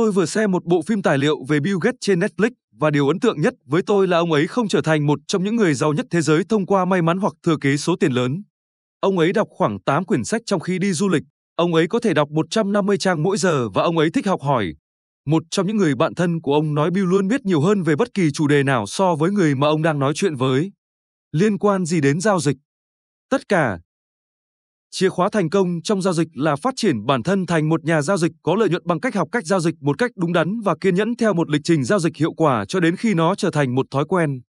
Tôi vừa xem một bộ phim tài liệu về Bill Gates trên Netflix và điều ấn tượng nhất với tôi là ông ấy không trở thành một trong những người giàu nhất thế giới thông qua may mắn hoặc thừa kế số tiền lớn. Ông ấy đọc khoảng 8 quyển sách trong khi đi du lịch, ông ấy có thể đọc 150 trang mỗi giờ và ông ấy thích học hỏi. Một trong những người bạn thân của ông nói Bill luôn biết nhiều hơn về bất kỳ chủ đề nào so với người mà ông đang nói chuyện với. Liên quan gì đến giao dịch? Tất cả. Chìa khóa thành công trong giao dịch là phát triển bản thân thành một nhà giao dịch có lợi nhuận bằng cách học cách giao dịch một cách đúng đắn và kiên nhẫn theo một lịch trình giao dịch hiệu quả cho đến khi nó trở thành một thói quen.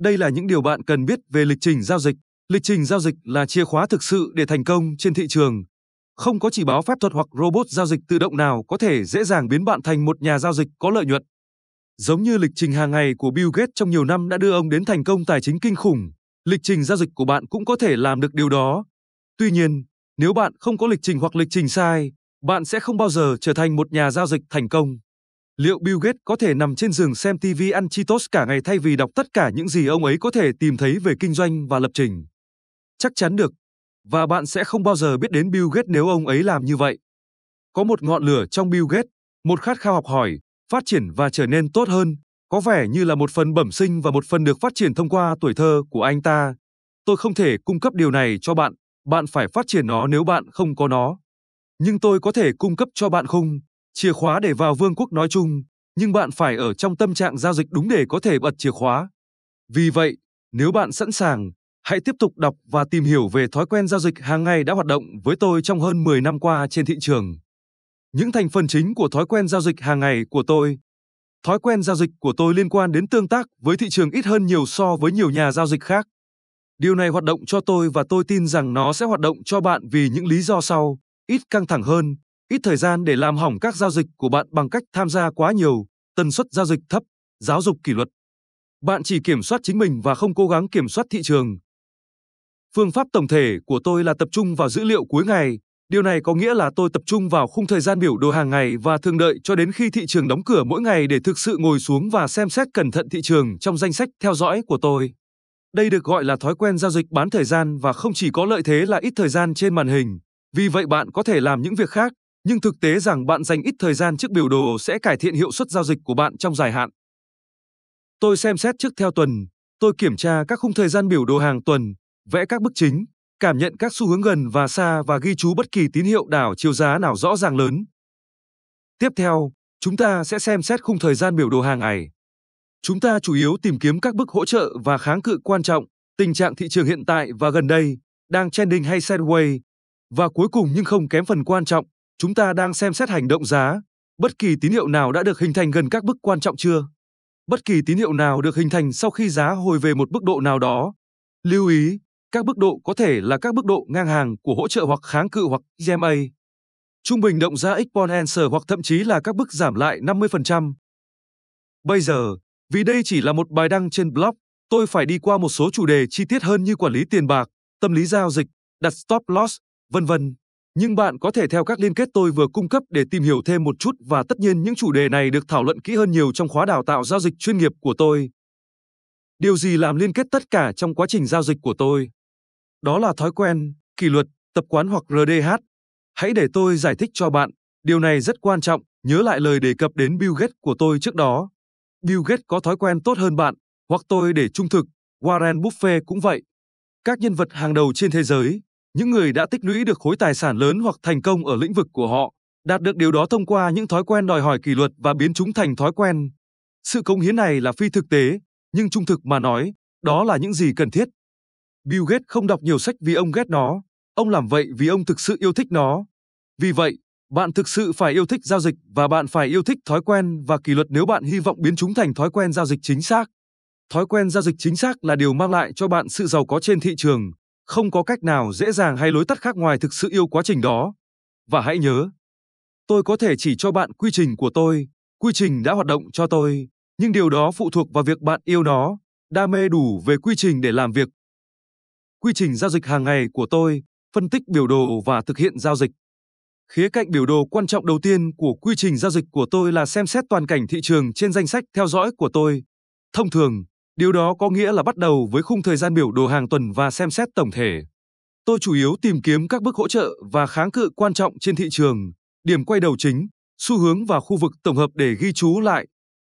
Đây là những điều bạn cần biết về lịch trình giao dịch. Lịch trình giao dịch là chìa khóa thực sự để thành công trên thị trường. Không có chỉ báo phép thuật hoặc robot giao dịch tự động nào có thể dễ dàng biến bạn thành một nhà giao dịch có lợi nhuận. Giống như lịch trình hàng ngày của Bill Gates trong nhiều năm đã đưa ông đến thành công tài chính kinh khủng, lịch trình giao dịch của bạn cũng có thể làm được điều đó. Tuy nhiên, nếu bạn không có lịch trình hoặc lịch trình sai, bạn sẽ không bao giờ trở thành một nhà giao dịch thành công. Liệu Bill Gates có thể nằm trên giường xem TV ăn Cheetos cả ngày thay vì đọc tất cả những gì ông ấy có thể tìm thấy về kinh doanh và lập trình? Chắc chắn được. Và bạn sẽ không bao giờ biết đến Bill Gates nếu ông ấy làm như vậy. Có một ngọn lửa trong Bill Gates, một khát khao học hỏi, phát triển và trở nên tốt hơn, có vẻ như là một phần bẩm sinh và một phần được phát triển thông qua tuổi thơ của anh ta. Tôi không thể cung cấp điều này cho bạn, bạn phải phát triển nó nếu bạn không có nó. Nhưng tôi có thể cung cấp cho bạn khung, chìa khóa để vào vương quốc nói chung, nhưng bạn phải ở trong tâm trạng giao dịch đúng để có thể bật chìa khóa. Vì vậy, nếu bạn sẵn sàng, hãy tiếp tục đọc và tìm hiểu về thói quen giao dịch hàng ngày đã hoạt động với tôi trong hơn 10 năm qua trên thị trường. Những thành phần chính của thói quen giao dịch hàng ngày của tôi. Thói quen giao dịch của tôi liên quan đến tương tác với thị trường ít hơn nhiều so với nhiều nhà giao dịch khác. Điều này hoạt động cho tôi và tôi tin rằng nó sẽ hoạt động cho bạn vì những lý do sau, ít căng thẳng hơn, ít thời gian để làm hỏng các giao dịch của bạn bằng cách tham gia quá nhiều, tần suất giao dịch thấp, giáo dục kỷ luật. Bạn chỉ kiểm soát chính mình và không cố gắng kiểm soát thị trường. Phương pháp tổng thể của tôi là tập trung vào dữ liệu cuối ngày, Điều này có nghĩa là tôi tập trung vào khung thời gian biểu đồ hàng ngày và thường đợi cho đến khi thị trường đóng cửa mỗi ngày để thực sự ngồi xuống và xem xét cẩn thận thị trường trong danh sách theo dõi của tôi. Đây được gọi là thói quen giao dịch bán thời gian và không chỉ có lợi thế là ít thời gian trên màn hình, vì vậy bạn có thể làm những việc khác, nhưng thực tế rằng bạn dành ít thời gian trước biểu đồ sẽ cải thiện hiệu suất giao dịch của bạn trong dài hạn. Tôi xem xét trước theo tuần, tôi kiểm tra các khung thời gian biểu đồ hàng tuần, vẽ các bức chính, cảm nhận các xu hướng gần và xa và ghi chú bất kỳ tín hiệu đảo chiều giá nào rõ ràng lớn. Tiếp theo, chúng ta sẽ xem xét khung thời gian biểu đồ hàng ngày. Chúng ta chủ yếu tìm kiếm các bước hỗ trợ và kháng cự quan trọng, tình trạng thị trường hiện tại và gần đây, đang trending hay sideways. Và cuối cùng nhưng không kém phần quan trọng, chúng ta đang xem xét hành động giá, bất kỳ tín hiệu nào đã được hình thành gần các bước quan trọng chưa. Bất kỳ tín hiệu nào được hình thành sau khi giá hồi về một mức độ nào đó. Lưu ý, các mức độ có thể là các mức độ ngang hàng của hỗ trợ hoặc kháng cự hoặc EMA. Trung bình động giá exponential hoặc thậm chí là các bước giảm lại 50%. Bây giờ, vì đây chỉ là một bài đăng trên blog, tôi phải đi qua một số chủ đề chi tiết hơn như quản lý tiền bạc, tâm lý giao dịch, đặt stop loss, vân vân. Nhưng bạn có thể theo các liên kết tôi vừa cung cấp để tìm hiểu thêm một chút và tất nhiên những chủ đề này được thảo luận kỹ hơn nhiều trong khóa đào tạo giao dịch chuyên nghiệp của tôi. Điều gì làm liên kết tất cả trong quá trình giao dịch của tôi? Đó là thói quen, kỷ luật, tập quán hoặc RDH. Hãy để tôi giải thích cho bạn, điều này rất quan trọng, nhớ lại lời đề cập đến Bill Gates của tôi trước đó. Bill Gates có thói quen tốt hơn bạn, hoặc tôi để trung thực, Warren Buffett cũng vậy. Các nhân vật hàng đầu trên thế giới, những người đã tích lũy được khối tài sản lớn hoặc thành công ở lĩnh vực của họ, đạt được điều đó thông qua những thói quen đòi hỏi kỷ luật và biến chúng thành thói quen. Sự cống hiến này là phi thực tế, nhưng trung thực mà nói, đó là những gì cần thiết. Bill Gates không đọc nhiều sách vì ông ghét nó, ông làm vậy vì ông thực sự yêu thích nó. Vì vậy, bạn thực sự phải yêu thích giao dịch và bạn phải yêu thích thói quen và kỷ luật nếu bạn hy vọng biến chúng thành thói quen giao dịch chính xác. Thói quen giao dịch chính xác là điều mang lại cho bạn sự giàu có trên thị trường, không có cách nào dễ dàng hay lối tắt khác ngoài thực sự yêu quá trình đó. Và hãy nhớ, tôi có thể chỉ cho bạn quy trình của tôi, quy trình đã hoạt động cho tôi, nhưng điều đó phụ thuộc vào việc bạn yêu nó, đam mê đủ về quy trình để làm việc quy trình giao dịch hàng ngày của tôi, phân tích biểu đồ và thực hiện giao dịch. Khía cạnh biểu đồ quan trọng đầu tiên của quy trình giao dịch của tôi là xem xét toàn cảnh thị trường trên danh sách theo dõi của tôi. Thông thường, điều đó có nghĩa là bắt đầu với khung thời gian biểu đồ hàng tuần và xem xét tổng thể. Tôi chủ yếu tìm kiếm các bước hỗ trợ và kháng cự quan trọng trên thị trường, điểm quay đầu chính, xu hướng và khu vực tổng hợp để ghi chú lại.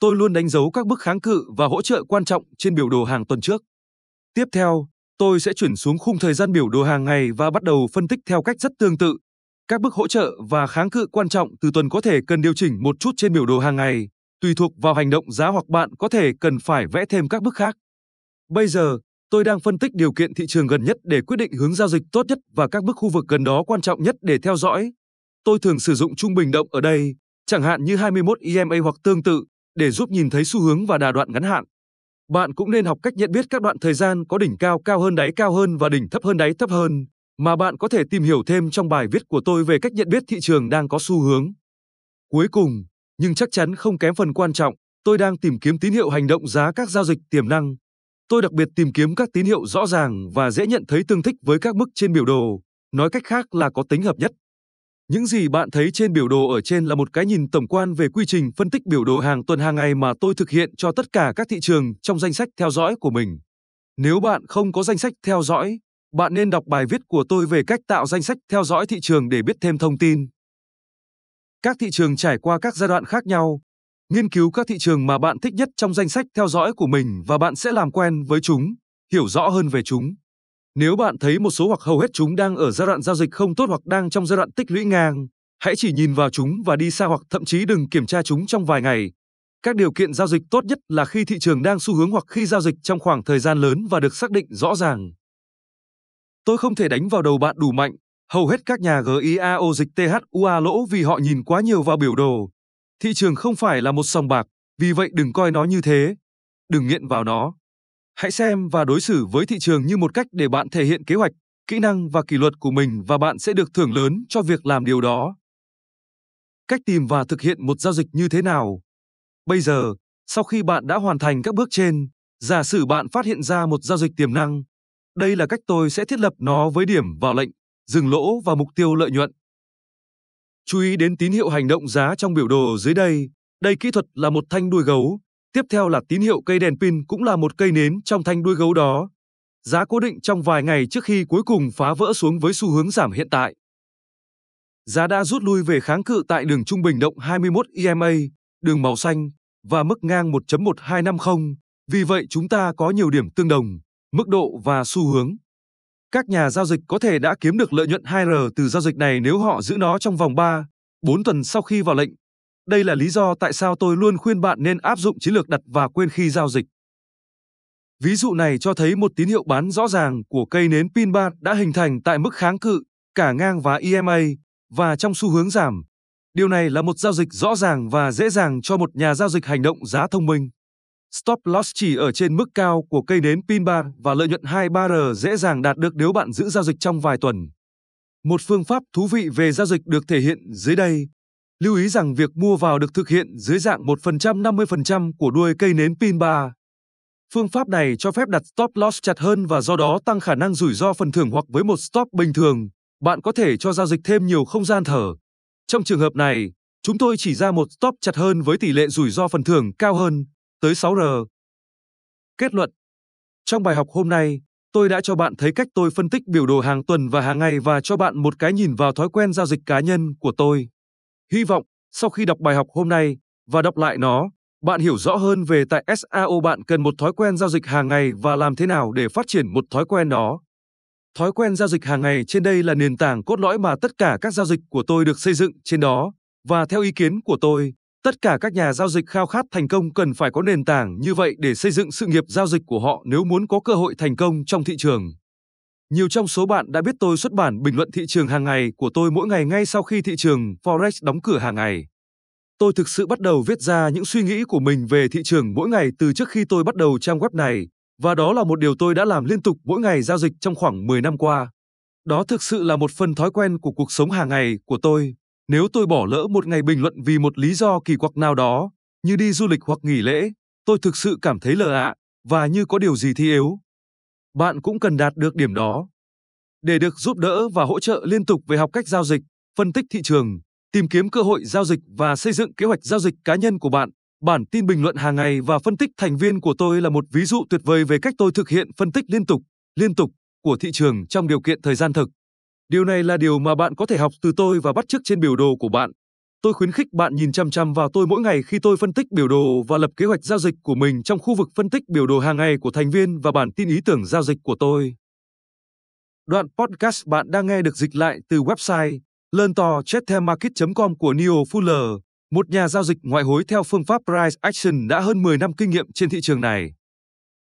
Tôi luôn đánh dấu các bước kháng cự và hỗ trợ quan trọng trên biểu đồ hàng tuần trước. Tiếp theo, tôi sẽ chuyển xuống khung thời gian biểu đồ hàng ngày và bắt đầu phân tích theo cách rất tương tự. Các bước hỗ trợ và kháng cự quan trọng từ tuần có thể cần điều chỉnh một chút trên biểu đồ hàng ngày, tùy thuộc vào hành động giá hoặc bạn có thể cần phải vẽ thêm các bước khác. Bây giờ, tôi đang phân tích điều kiện thị trường gần nhất để quyết định hướng giao dịch tốt nhất và các bước khu vực gần đó quan trọng nhất để theo dõi. Tôi thường sử dụng trung bình động ở đây, chẳng hạn như 21 EMA hoặc tương tự, để giúp nhìn thấy xu hướng và đà đoạn ngắn hạn. Bạn cũng nên học cách nhận biết các đoạn thời gian có đỉnh cao cao hơn đáy cao hơn và đỉnh thấp hơn đáy thấp hơn, mà bạn có thể tìm hiểu thêm trong bài viết của tôi về cách nhận biết thị trường đang có xu hướng. Cuối cùng, nhưng chắc chắn không kém phần quan trọng, tôi đang tìm kiếm tín hiệu hành động giá các giao dịch tiềm năng. Tôi đặc biệt tìm kiếm các tín hiệu rõ ràng và dễ nhận thấy tương thích với các mức trên biểu đồ, nói cách khác là có tính hợp nhất. Những gì bạn thấy trên biểu đồ ở trên là một cái nhìn tổng quan về quy trình phân tích biểu đồ hàng tuần hàng ngày mà tôi thực hiện cho tất cả các thị trường trong danh sách theo dõi của mình. Nếu bạn không có danh sách theo dõi, bạn nên đọc bài viết của tôi về cách tạo danh sách theo dõi thị trường để biết thêm thông tin. Các thị trường trải qua các giai đoạn khác nhau. Nghiên cứu các thị trường mà bạn thích nhất trong danh sách theo dõi của mình và bạn sẽ làm quen với chúng, hiểu rõ hơn về chúng. Nếu bạn thấy một số hoặc hầu hết chúng đang ở giai đoạn giao dịch không tốt hoặc đang trong giai đoạn tích lũy ngang, hãy chỉ nhìn vào chúng và đi xa hoặc thậm chí đừng kiểm tra chúng trong vài ngày. Các điều kiện giao dịch tốt nhất là khi thị trường đang xu hướng hoặc khi giao dịch trong khoảng thời gian lớn và được xác định rõ ràng. Tôi không thể đánh vào đầu bạn đủ mạnh, hầu hết các nhà GIAO dịch THUA lỗ vì họ nhìn quá nhiều vào biểu đồ. Thị trường không phải là một sòng bạc, vì vậy đừng coi nó như thế. Đừng nghiện vào nó. Hãy xem và đối xử với thị trường như một cách để bạn thể hiện kế hoạch, kỹ năng và kỷ luật của mình và bạn sẽ được thưởng lớn cho việc làm điều đó. Cách tìm và thực hiện một giao dịch như thế nào? Bây giờ, sau khi bạn đã hoàn thành các bước trên, giả sử bạn phát hiện ra một giao dịch tiềm năng, đây là cách tôi sẽ thiết lập nó với điểm vào lệnh, dừng lỗ và mục tiêu lợi nhuận. Chú ý đến tín hiệu hành động giá trong biểu đồ dưới đây. Đây kỹ thuật là một thanh đuôi gấu, Tiếp theo là tín hiệu cây đèn pin cũng là một cây nến trong thanh đuôi gấu đó. Giá cố định trong vài ngày trước khi cuối cùng phá vỡ xuống với xu hướng giảm hiện tại. Giá đã rút lui về kháng cự tại đường trung bình động 21 EMA, đường màu xanh và mức ngang 1.1250, vì vậy chúng ta có nhiều điểm tương đồng, mức độ và xu hướng. Các nhà giao dịch có thể đã kiếm được lợi nhuận 2R từ giao dịch này nếu họ giữ nó trong vòng 3, 4 tuần sau khi vào lệnh đây là lý do tại sao tôi luôn khuyên bạn nên áp dụng chiến lược đặt và quên khi giao dịch. Ví dụ này cho thấy một tín hiệu bán rõ ràng của cây nến pin bar đã hình thành tại mức kháng cự, cả ngang và EMA, và trong xu hướng giảm. Điều này là một giao dịch rõ ràng và dễ dàng cho một nhà giao dịch hành động giá thông minh. Stop loss chỉ ở trên mức cao của cây nến pin bar và lợi nhuận 23R dễ dàng đạt được nếu bạn giữ giao dịch trong vài tuần. Một phương pháp thú vị về giao dịch được thể hiện dưới đây. Lưu ý rằng việc mua vào được thực hiện dưới dạng 1% 50% của đuôi cây nến pin bar. Phương pháp này cho phép đặt stop loss chặt hơn và do đó tăng khả năng rủi ro phần thưởng hoặc với một stop bình thường, bạn có thể cho giao dịch thêm nhiều không gian thở. Trong trường hợp này, chúng tôi chỉ ra một stop chặt hơn với tỷ lệ rủi ro phần thưởng cao hơn, tới 6R. Kết luận Trong bài học hôm nay, tôi đã cho bạn thấy cách tôi phân tích biểu đồ hàng tuần và hàng ngày và cho bạn một cái nhìn vào thói quen giao dịch cá nhân của tôi. Hy vọng, sau khi đọc bài học hôm nay và đọc lại nó, bạn hiểu rõ hơn về tại SAO bạn cần một thói quen giao dịch hàng ngày và làm thế nào để phát triển một thói quen đó. Thói quen giao dịch hàng ngày trên đây là nền tảng cốt lõi mà tất cả các giao dịch của tôi được xây dựng trên đó, và theo ý kiến của tôi, tất cả các nhà giao dịch khao khát thành công cần phải có nền tảng như vậy để xây dựng sự nghiệp giao dịch của họ nếu muốn có cơ hội thành công trong thị trường. Nhiều trong số bạn đã biết tôi xuất bản bình luận thị trường hàng ngày của tôi mỗi ngày ngay sau khi thị trường Forex đóng cửa hàng ngày. Tôi thực sự bắt đầu viết ra những suy nghĩ của mình về thị trường mỗi ngày từ trước khi tôi bắt đầu trang web này, và đó là một điều tôi đã làm liên tục mỗi ngày giao dịch trong khoảng 10 năm qua. Đó thực sự là một phần thói quen của cuộc sống hàng ngày của tôi. Nếu tôi bỏ lỡ một ngày bình luận vì một lý do kỳ quặc nào đó, như đi du lịch hoặc nghỉ lễ, tôi thực sự cảm thấy lờ ạ, và như có điều gì thi yếu bạn cũng cần đạt được điểm đó. Để được giúp đỡ và hỗ trợ liên tục về học cách giao dịch, phân tích thị trường, tìm kiếm cơ hội giao dịch và xây dựng kế hoạch giao dịch cá nhân của bạn, bản tin bình luận hàng ngày và phân tích thành viên của tôi là một ví dụ tuyệt vời về cách tôi thực hiện phân tích liên tục, liên tục của thị trường trong điều kiện thời gian thực. Điều này là điều mà bạn có thể học từ tôi và bắt chước trên biểu đồ của bạn. Tôi khuyến khích bạn nhìn chăm chăm vào tôi mỗi ngày khi tôi phân tích biểu đồ và lập kế hoạch giao dịch của mình trong khu vực phân tích biểu đồ hàng ngày của thành viên và bản tin ý tưởng giao dịch của tôi. Đoạn podcast bạn đang nghe được dịch lại từ website learn to com của Neil Fuller, một nhà giao dịch ngoại hối theo phương pháp price action đã hơn 10 năm kinh nghiệm trên thị trường này.